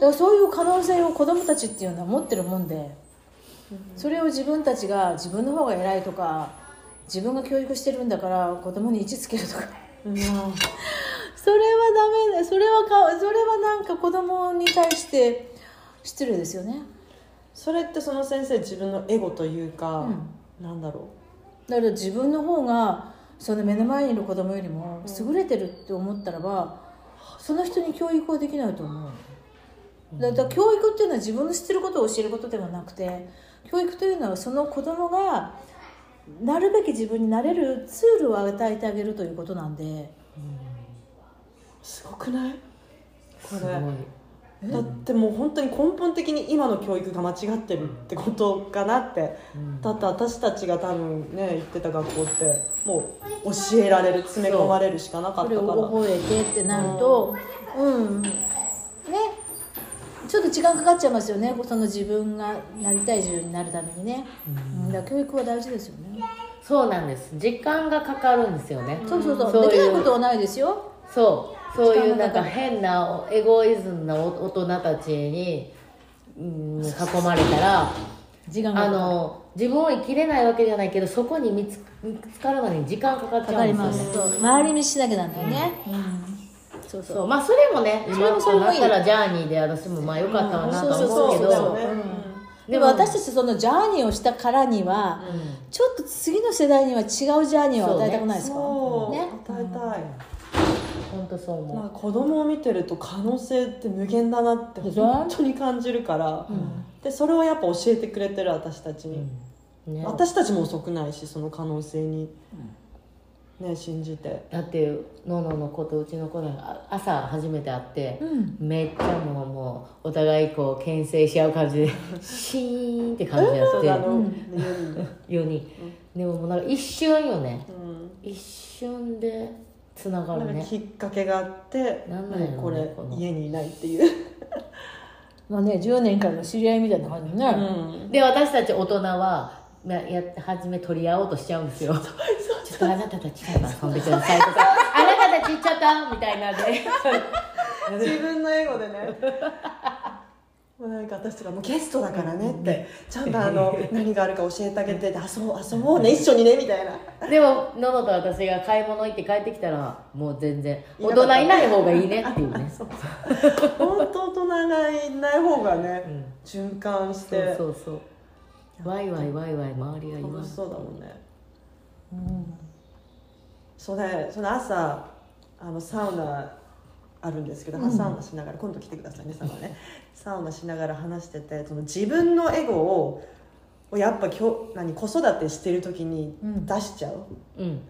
らそういう可能性を子供たちっていうのは持ってるもんでそれを自分たちが自分の方が偉いとか自分が教育してるんだから子供に位置つけるとか。それはダメだ。それはかそれはなんか子供に対して失礼ですよね。それってその先生自分のエゴというか、なんだろだから自分の方がその目の前にいる子供よりも優れてるって思ったらばその人に教育はできないと思う。だから教育っていうのは自分の知ってることを教えることではなくて教育というのはその子供がなるべき自分になれるツールを与えてあげるということなんで。うすごくない？こすごい。れだってもう本当に根本的に今の教育が間違ってるってことかなって、だって私たちが多分ね行ってた学校ってもう教えられる詰め込まれるしかなかったから。を覚えてってなるとうん。ねちょっと時間かかっちゃいますよね。その自分がなりたい自分になるためにね、うん、だから教育は大事ですよね。そうなんです。時間がかかるんですよね。そうそうそう。そういうできないことはないですよ。そう。そういうなんか変なエゴイズムな大人たちに、うん、囲まれたらあ時間がかかる。の自分を生きれないわけじゃないけどそこに見つ見つかるまでに時間かかっちゃうんですよね。ます。そう。回り道しなきゃなんだよね、うんそうそう。まあそれもね今となったらジャーニーで私もまあ良かったかなとはそうそう思うけどでも私たちそのジャーニーをしたからには、ちょっと次の世代には違うジャーニーを与えたくないですか？そう、ね。与えたい、本当そう思う。なんか子供を見てると可能性って無限だなって本当に感じるから、でそれをやっぱ教えてくれてる私たちに、ね。私たちも遅くないしその可能性に、ね信じて。だってののの子とうちの子なんかあ朝初めて会って、うん。めっちゃもうもうお互いこう牽制し合う感じで [laughs] シーンって感じやって。そうん。4人、でももうなんか一瞬よね。うん。一瞬でつながるね。きっかけがあってなんなんねこれこの家にいないっていう。[laughs] まあね10年からの知り合いみたいな感じね、うん。で私たち大人はまあやって初め取り合おうとしちゃうんですよ。ちょっとあなたたちちょっと遊んでくださいとかあなたたち行っちゃったみたいなんで自分のエゴでね。もうなんか私とかもうゲストだからねってちゃんとあの何があるか教えてあげてで遊ぼう遊ぼうね一緒にねみたいな。でもののと私が買い物行って帰ってきたらもう全然大人いない方がいいねっていうね。[laughs] 本当大人がいない方がね、うん。循環しそうてそうそう。ワイワイワイワイ周りが言わそうだもんね。うんそれその朝あのサウナあるんですけど、サウナしながら今度来てくださいねサウナね。サウナしながら話しててその自分のエゴををやっぱきょ何子育てしてる時にうん。出しちゃう、うん。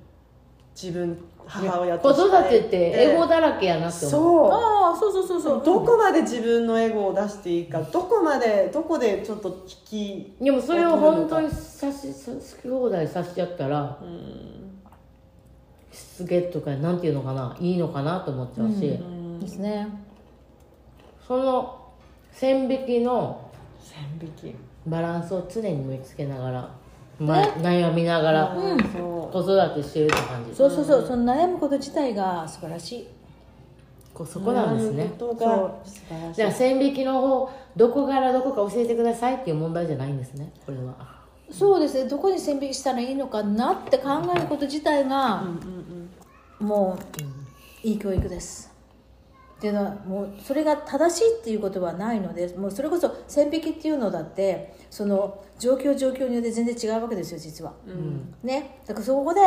自分母親子として。育てってエゴだらけやなって思う。そう。ああそうそうそうそう。どこまで自分のエゴを出していいかどこまでどこでちょっと引きでもそれを本当にさしさ好き放題させちゃったらうんしつけとかなんていうのかないいのかなと思っちゃうし、うん。ですね。その線引きの線引き。バランスを常に見つけながら、ま、悩みながらうん。そう子育てしてるって感じ。そうそうそうその悩むこと自体が素晴らしい。こうそこなんですね。悩むことが素晴らしい。じゃあ線引きの方どこからどこか教えてくださいっていう問題じゃないんですねこれは。そうですね。どこに線引きしたらいいのかなって考えること自体がうんうんもういい教育です。っていうのはもうそれが正しいっていうことはないのでもうそれこそ線引きっていうのだってその状況状況によって全然違うわけですよ実は。うん。うんね、だからそこで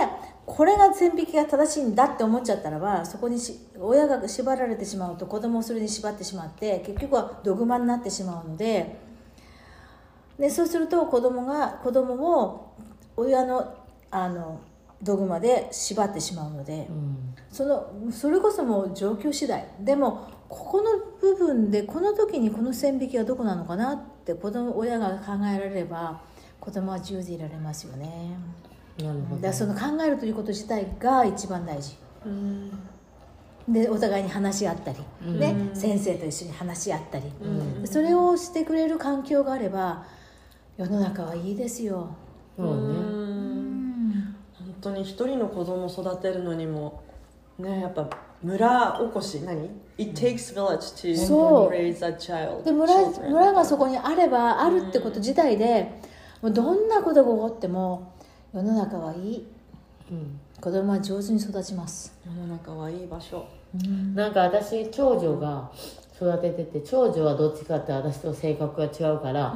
これが線引きが正しいんだって思っちゃったらばそこにし親が縛られてしまうと子供をそれに縛ってしまって結局はドグマになってしまうのででそうすると子供が子供を親のあのドグマで縛ってしまうのでうん。そのそれこそもう状況次第。でもここの部分でこの時にこの線引きはどこなのかなって子供親が考えられれば子供は自由でいられますよね。なるほど。だからその考えるということ自体が一番大事。うん。でお互いに話し合ったり、うん。ね、先生と一緒に話し合ったり、うん。それをしてくれる環境があれば世の中はいいですよ、そうね。うん。本当に一人の子供を育てるのにもねやっぱ村おこし何？It takes village そう。to raise a child で村村がそこにあればあるってこと自体で、もうどんなことが起こっても世の中はいい。うん。子供は上手に育ちます、世の中はいい場所。なんか私長女が育ててて長女はどっちかって私と性格が違うから、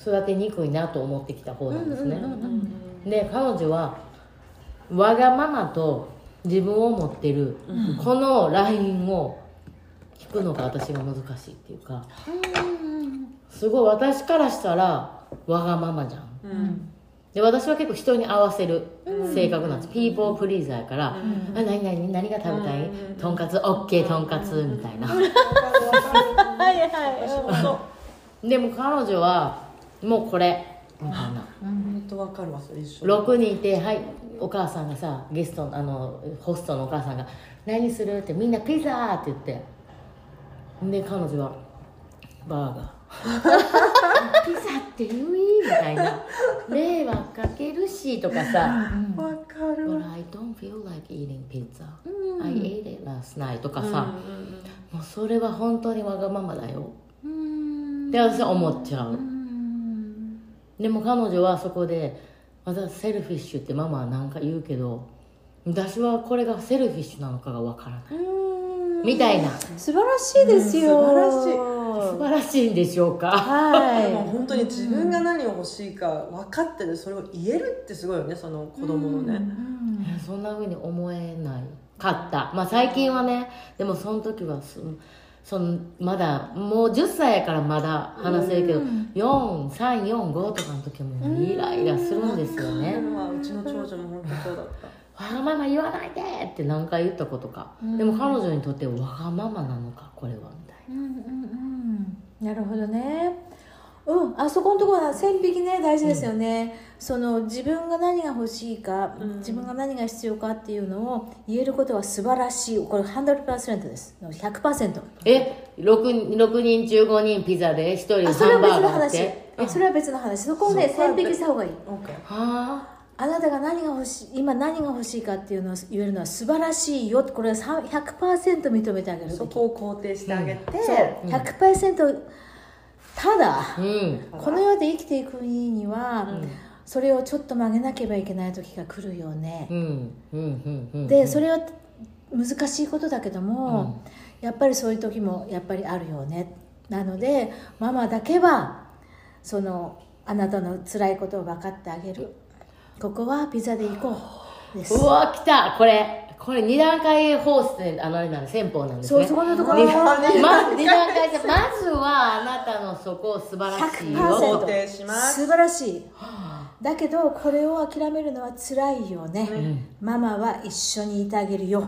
育てにくいなと思ってきた方なんですね、で彼女はわがままと自分を持ってる、このラインを聞くのが私が難しいっていうかすごい私からしたらわがままじゃん。うん。で私は結構人に合わせる性格なんです、ピーポープリーザーやから、あ何何何が食べたい、とんかつ OK とんかつみたいな。はいはい。[laughs] でも彼女はもうこれ本当わかるわそれ一緒6人いてはいお母さんがさゲストあのホストのお母さんが「何する?」ってみんな「ピザ!」って言って。で彼女はバーガー [laughs] ピザって言いみたいな迷惑かけるしとかさ。わかる But I don't feel like eating pizza. I ate it last night とかさ、もうそれは本当にわがままだよ。って私は思っちゃう、でも彼女はそこで私 selfish ってママは何か言うけど私はこれが selfish なのかがわからない。みたいな。素晴らしいですよ、うん素晴らしい。素晴らしいんでしょうか。はい。もう本当に自分が何を欲しいか分かっててそれを言えるってすごいよねその子供のね、えそんな風に思えないかった。まあ最近はねでもその時はすそのまだもう10歳やからまだ話せるけど、4345とかの時はもうイライラするんですよね、うちの長女も本当そうだったわがまま言わないでって何回言ったことか、でも彼女にとってわがままなのかこれはみたいうんうんうん。なるほどねうん、あそこのところは線引きね大事ですよね、その自分が何が欲しいか、自分が何が必要かっていうのを言えることは素晴らしい。これ100%です。100%え 6, 6人中5人ピザで1人あそれハンバーガーっは別の話。てえそれは別の話。そこをね線引きした方がいい。はあ。なたが何が欲しい今何が欲しいかっていうのを言えるのは素晴らしいよ。これはさ100%認めてあげるそこを肯定してあげて、そう。100%ただあうん。この世で生きていくには、それをちょっと曲げなければいけない時が来るよね。う、ん。うん。うん。うん。でそれは難しいことだけども、やっぱりそういう時もやっぱりあるよね。なのでママだけはそのあなたの辛いことを分かってあげる。ここはピザで行こう。です。うわ来た。これこれ2段階放出であのあれなんで先方なんですそうねそこのところ。にあーねま二段階。でまずはあなたのそこ素晴らしいよ。100%肯定します。素晴らしい。だけどこれを諦めるのは辛いよね、ママは一緒にいてあげるよ、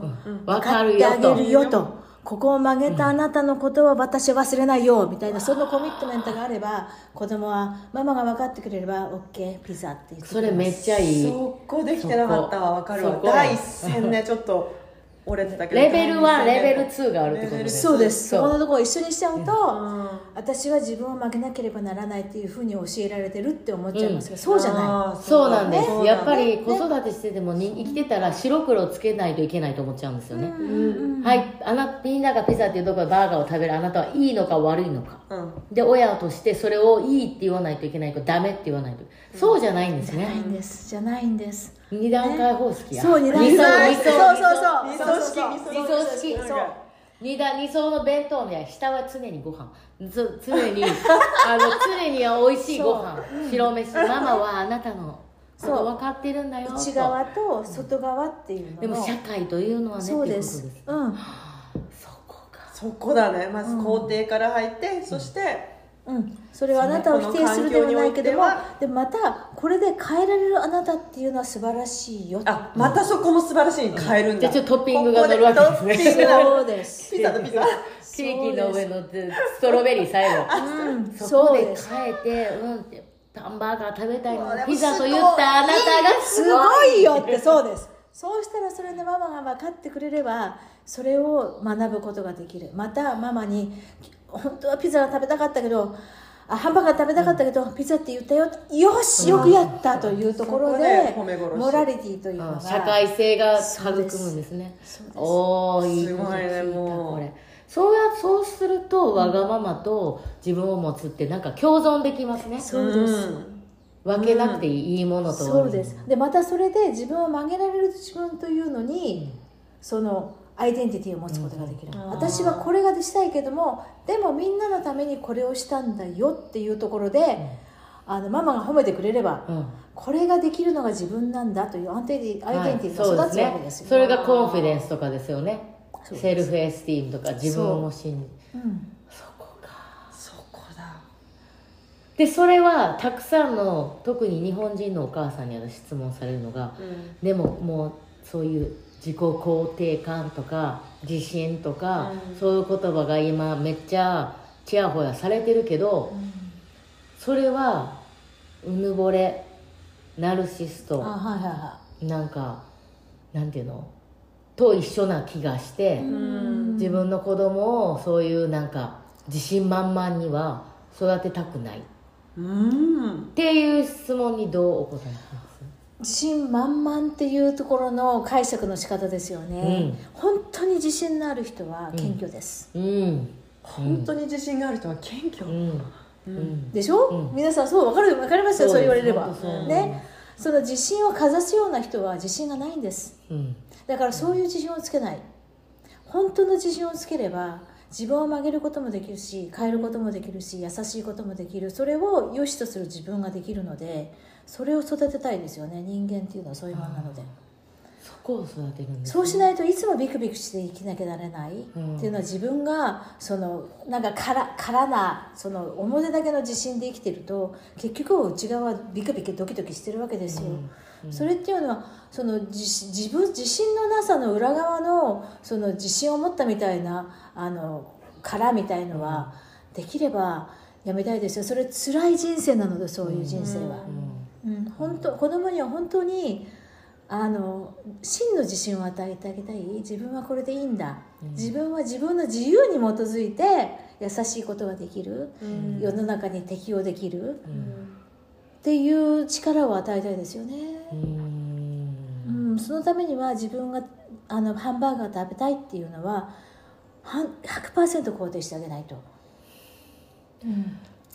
わかる分かるよとここを曲げたあなたのことは私は忘れないよみたいなそのコミットメントがあれば子供はママが分かってくれれば OK ピザって言ってそれめっちゃいい。そこできてなかったわわかるわ。第一線ねちょっと折れてたけどレベル1第レベル一線2があるってことです。そうです。そこのところを一緒にしちゃうと、うん。私は自分を曲げなければならないっていうふうに教えられてるって思っちゃいますけど、そうじゃない。そうなんです、そうだやっぱり子育てしててもに生きてたら白黒つけないといけないと思っちゃうんですよね、はい。あなみんながピザっていうところでバーガーを食べるあなたはいいのか悪いのか。うん。で親としてそれをいいって言わないといけないけどダメって言わないとそうじゃないんですじゃないね。んですじゃないんです。二段階方式や。そう二段階二層そう二層そうそう。二層式。そう二層二層式。そう二段二層の弁当ね下は常にご飯。つ常に [laughs] あの常に美味しいご飯。白飯。ママはあなたのそう。分かってるんだよと。内側と外側っていうのの。でも社会というのはねそうです。うん。そこかそこだね。まず肯定から入って、そしてうん、それはあなたを否定するではないけどもでもまたこれで変えられるあなたっていうのは素晴らしいよ。あまたそこも素晴らしいに変えるんだ、じゃあちょっとトッピングが乗るわけですね。そうです。[laughs] ピザとピザ。ケーキの上のストロベリー最後。うん。そこでそうです。変えてうんってハンバーガー食べたいのピザと言ったあなたがすごいよって。そうですそうしたらそれでママが分かってくれればそれを学ぶことができる。またママに本当はピザが食べたかったけどあハンバーガー食べたかったけど、ピザって言ったよ。よしよくやったというところで、モラリティというのが、社会性が育むんですね。おおいいすごいねもうこれ。そうやそうするとわがままと自分を持つってなんか共存できますね。そうです、ん。分けなくていいいいものとそうですでまたそれで自分を曲げられる自分というのに、そのアイデンティティを持つことができる、うん私はこれがしたいけどもでもみんなのためにこれをしたんだよっていうところで、あのママが褒めてくれれば、うん。これができるのが自分なんだというアイデンティアイデンティティが育つわけですよ、それがコンフィデンスとかですよね。セルフエスティームとか自分を信じうん。そこか。そこだ。でそれはたくさんの特に日本人のお母さんに私質問されるのが、うん。でももうそういう自己肯定感とか自信とか、うん。そういう言葉が今めっちゃちやほやされてるけど、それはうぬぼれナルシストあはいはいはなんかなんていうの？と一緒な気がして、自分の子供をそういうなんか自信満々には育てたくない。っうん。ていう質問にどうお答え自信満々っていうところの解釈の仕方ですよね、本当に自信のある人は謙虚です、うん。本当に自信がある人は謙虚、うん。うん。でしょ、うん。皆さんそう分かる分かりますよそう言われれば。ね。その自信をかざすような人は自信がないんです。うん。だからそういう自信をつけない。本当の自信をつければ自分を曲げることもできるし変えることもできるし優しいこともできる。それを良しとする自分ができるのでそれを育てたいですよね。人間っていうのはそういうものなので。そこを育てるんですそうしないといつもビクビクして生きなきゃなれない、うん。っていうのは自分がそのなんか空空なその表だけの自信で生きてると結局は内側ビクビクドキドキしてるわけですよ、それっていうのはその自自分自信のなさの裏側のその自信を持ったみたいなあの殻みたいのは、できればやめたいですよ。それ辛い人生なのでそういう人生は、うん本当子供には本当にあの真の自信を与えてあげたい。自分はこれでいいんだ、自分は自分の自由に基づいて優しいことができる、世の中に適応できる、っていう力を与えたいですよね、うん。そのためには自分があのハンバーガー食べたいっていうのははん100%肯定してあげないと。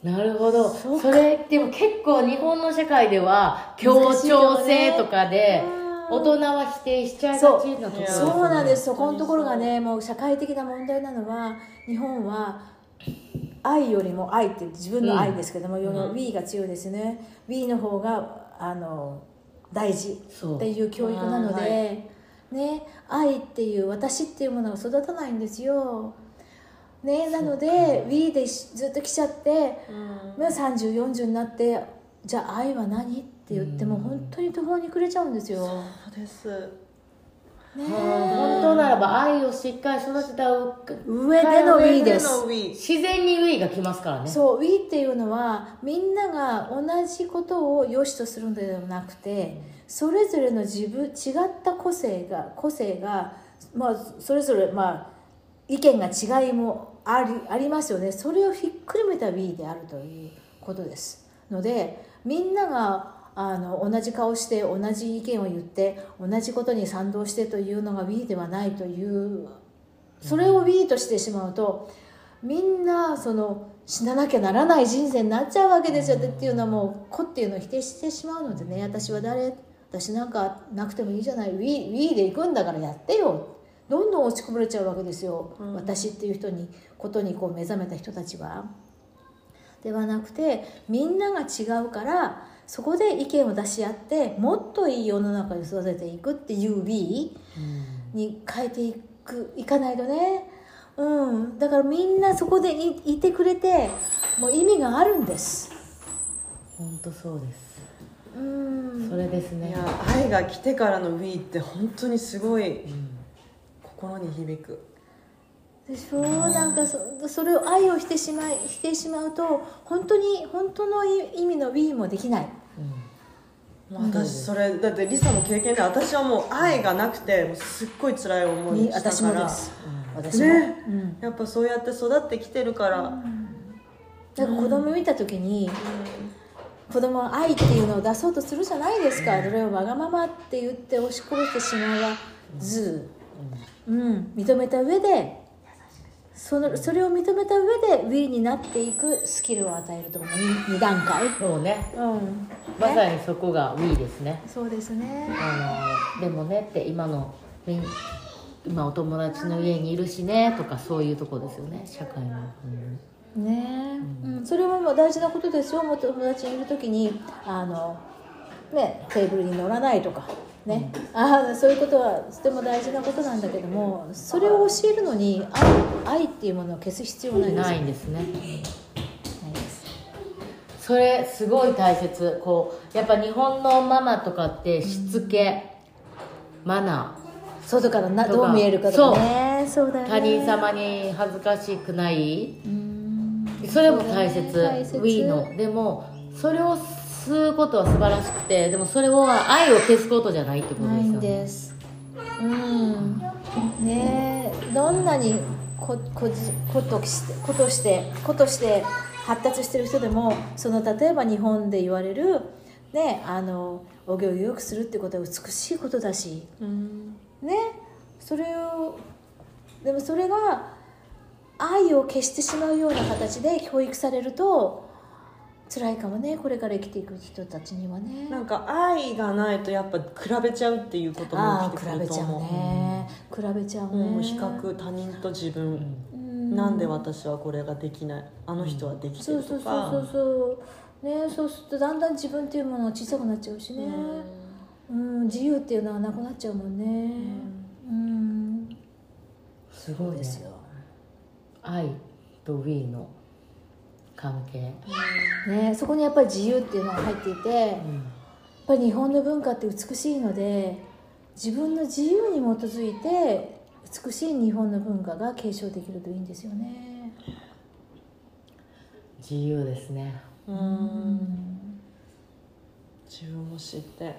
なるほど。それでも結構日本の社会では協調性とかで大人は否定しちゃいがちなところそう。なんです。そこのところがねもう社会的な問題なのは日本は愛よりも愛って自分の愛ですけども、うん、We が強いですね。We の方があの大事っていう教育なので、はい、ね。愛っていう私っていうものが育たないんですよね、なので Wii でずっと来ちゃって、うん、3040になってじゃあ愛は何？って言っても本当に途方に暮れちゃうんですよ。そうです。ね、本当ならば愛をしっかり育てた上での Wii です。自然に Wii が来ますからね。そう Wii っていうのはみんなが同じことを良しとするのではなくてそれぞれの自分違った個性が個性がまあそれぞれまあ意見が違いもありありますよね。それをひっくるめた We であるということですのでみんながあの同じ顔して同じ意見を言って同じことに賛同してというのが We ではないというそれを We としてしまうとみんなその死ななきゃならない人生になっちゃうわけですよっていうのはもう子っていうのを否定してしまうのでね私は誰私なんかなくてもいいじゃない。We, We で行くんだからやってよ。どんどん落ちこぼれちゃうわけですよ、うん、私っていう人にことにこう目覚めた人たちは。ではなくてみんなが違うからそこで意見を出し合ってもっといい世の中に育てていくっていう We に変えていくいかないとね、うん、だからみんなそこでいいてくれてもう意味があるんです。本当そうです。うん。それですね。いや愛が来てからの We って本当にすごい、うん心に響く。でしょ、うなんかそそれを愛をしてしまいしてしまうと本当に本当の意味の We もできない、うん、私それだってリサの経験で私はもう愛がなくてすっごい辛い思いしたから。私もです、うん、私も、ね、うん、やっぱそうやって育ってきてるから、うん、なんか子供見た時に、うん、子供は愛っていうのを出そうとするじゃないですか、それをわがままって言って押し殺してしまうはず、うん、認めた上でそのそれを認めた上で Wii になっていくスキルを与えるとかも 2, 段階。そうね、うん、まさにそこが Wii ですね。そうですね。あのでもねって今の今お友達の家にいるしねとかそういうとこですよね。社会の、うん、ねうん、それも大事なことですよ。お友達にいる時にあのねテーブルに乗らないとかね、あそういうことはとても大事なことなんだけどもそれを教えるのに愛愛っていうものを消す必要ないんですないんですね。それすごい大切。こうやっぱ日本のママとかってしつけ、うん、マナー。外からなどう見えるかとかね。そう。だよね。他人様に恥ずかしくない。それも大切、ね、We の。でもそれをすことは素晴らしくてでもそれは愛を消すことじゃないってことですよね。ないんです。うん。ねどんなにここことしてことしてことして発達してる人でもその例えば日本で言われるねあのお行儀よくするってことは美しいことだし、うん、ね。それをでもそれが愛を消してしまうような形で教育されると辛いかもねこれから生きていく人たちにはね。なんか愛がないとやっぱ比べちゃうっていうことも起きてくると思う。ね、比べちゃうね、う比較他人と自分、うん、なんで私はこれができない？あの人はできてるとか、そうそうそうそうねそうするとだんだん自分っていうものは小さくなっちゃうしね、うん、自由っていうのはなくなっちゃうもんね。うん、すごいですよ。愛と We の関係、ね、そこにやっぱり自由っていうのが入っていて、やっぱり日本の文化って美しいので自分の自由に基づいて美しい日本の文化が継承できるといいんですよね。自由ですね。うん。自分を知って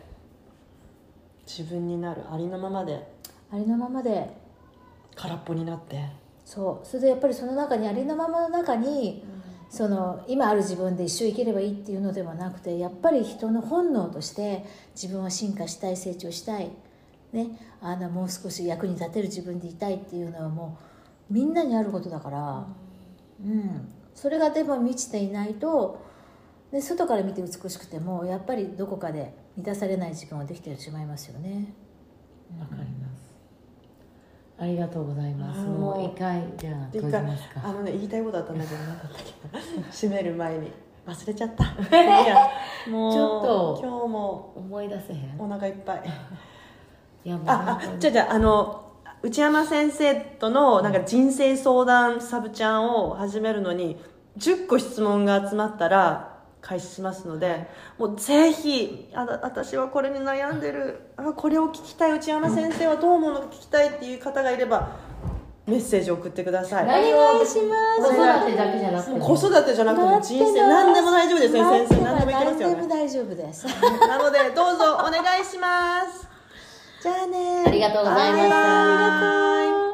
自分になるありのままでありのままで。空っぽになって。そう。それでやっぱりその中にありのままの中に、その今ある自分で一生生きればいいっていうのではなくてやっぱり人の本能として自分は進化したい成長したい、ね、あのもう少し役に立てる自分でいたいっていうのはもうみんなにあることだから、うん、それがでも満ちていないとで外から見て美しくてもやっぱりどこかで満たされない自分ができてしまいますよね。わかります。ありがとうございます。もう一回じゃあ閉じますか。あのね言いたいことあったんだけど何だったっけ閉める前に忘れちゃった。いやもうちょっと今日も思い出せへん。お腹いっぱい。いやもうああじゃあじゃああの内山先生とのなんか人生相談サブちゃんを始めるのに10個質問が集まったら開始しますのでもうぜひあだ私はこれに悩んでる。あこれを聞きたい内山先生はどう思うのか聞きたいっていう方がいればメッセージを送ってください。お願いします。子育てだけじゃなくて子育てじゃなくても人生何でも大丈夫ですよ。先生何でもいけますよね。何でも大丈夫です。[laughs] なのでどうぞお願いします。じゃあねありがとうございました。バイバイ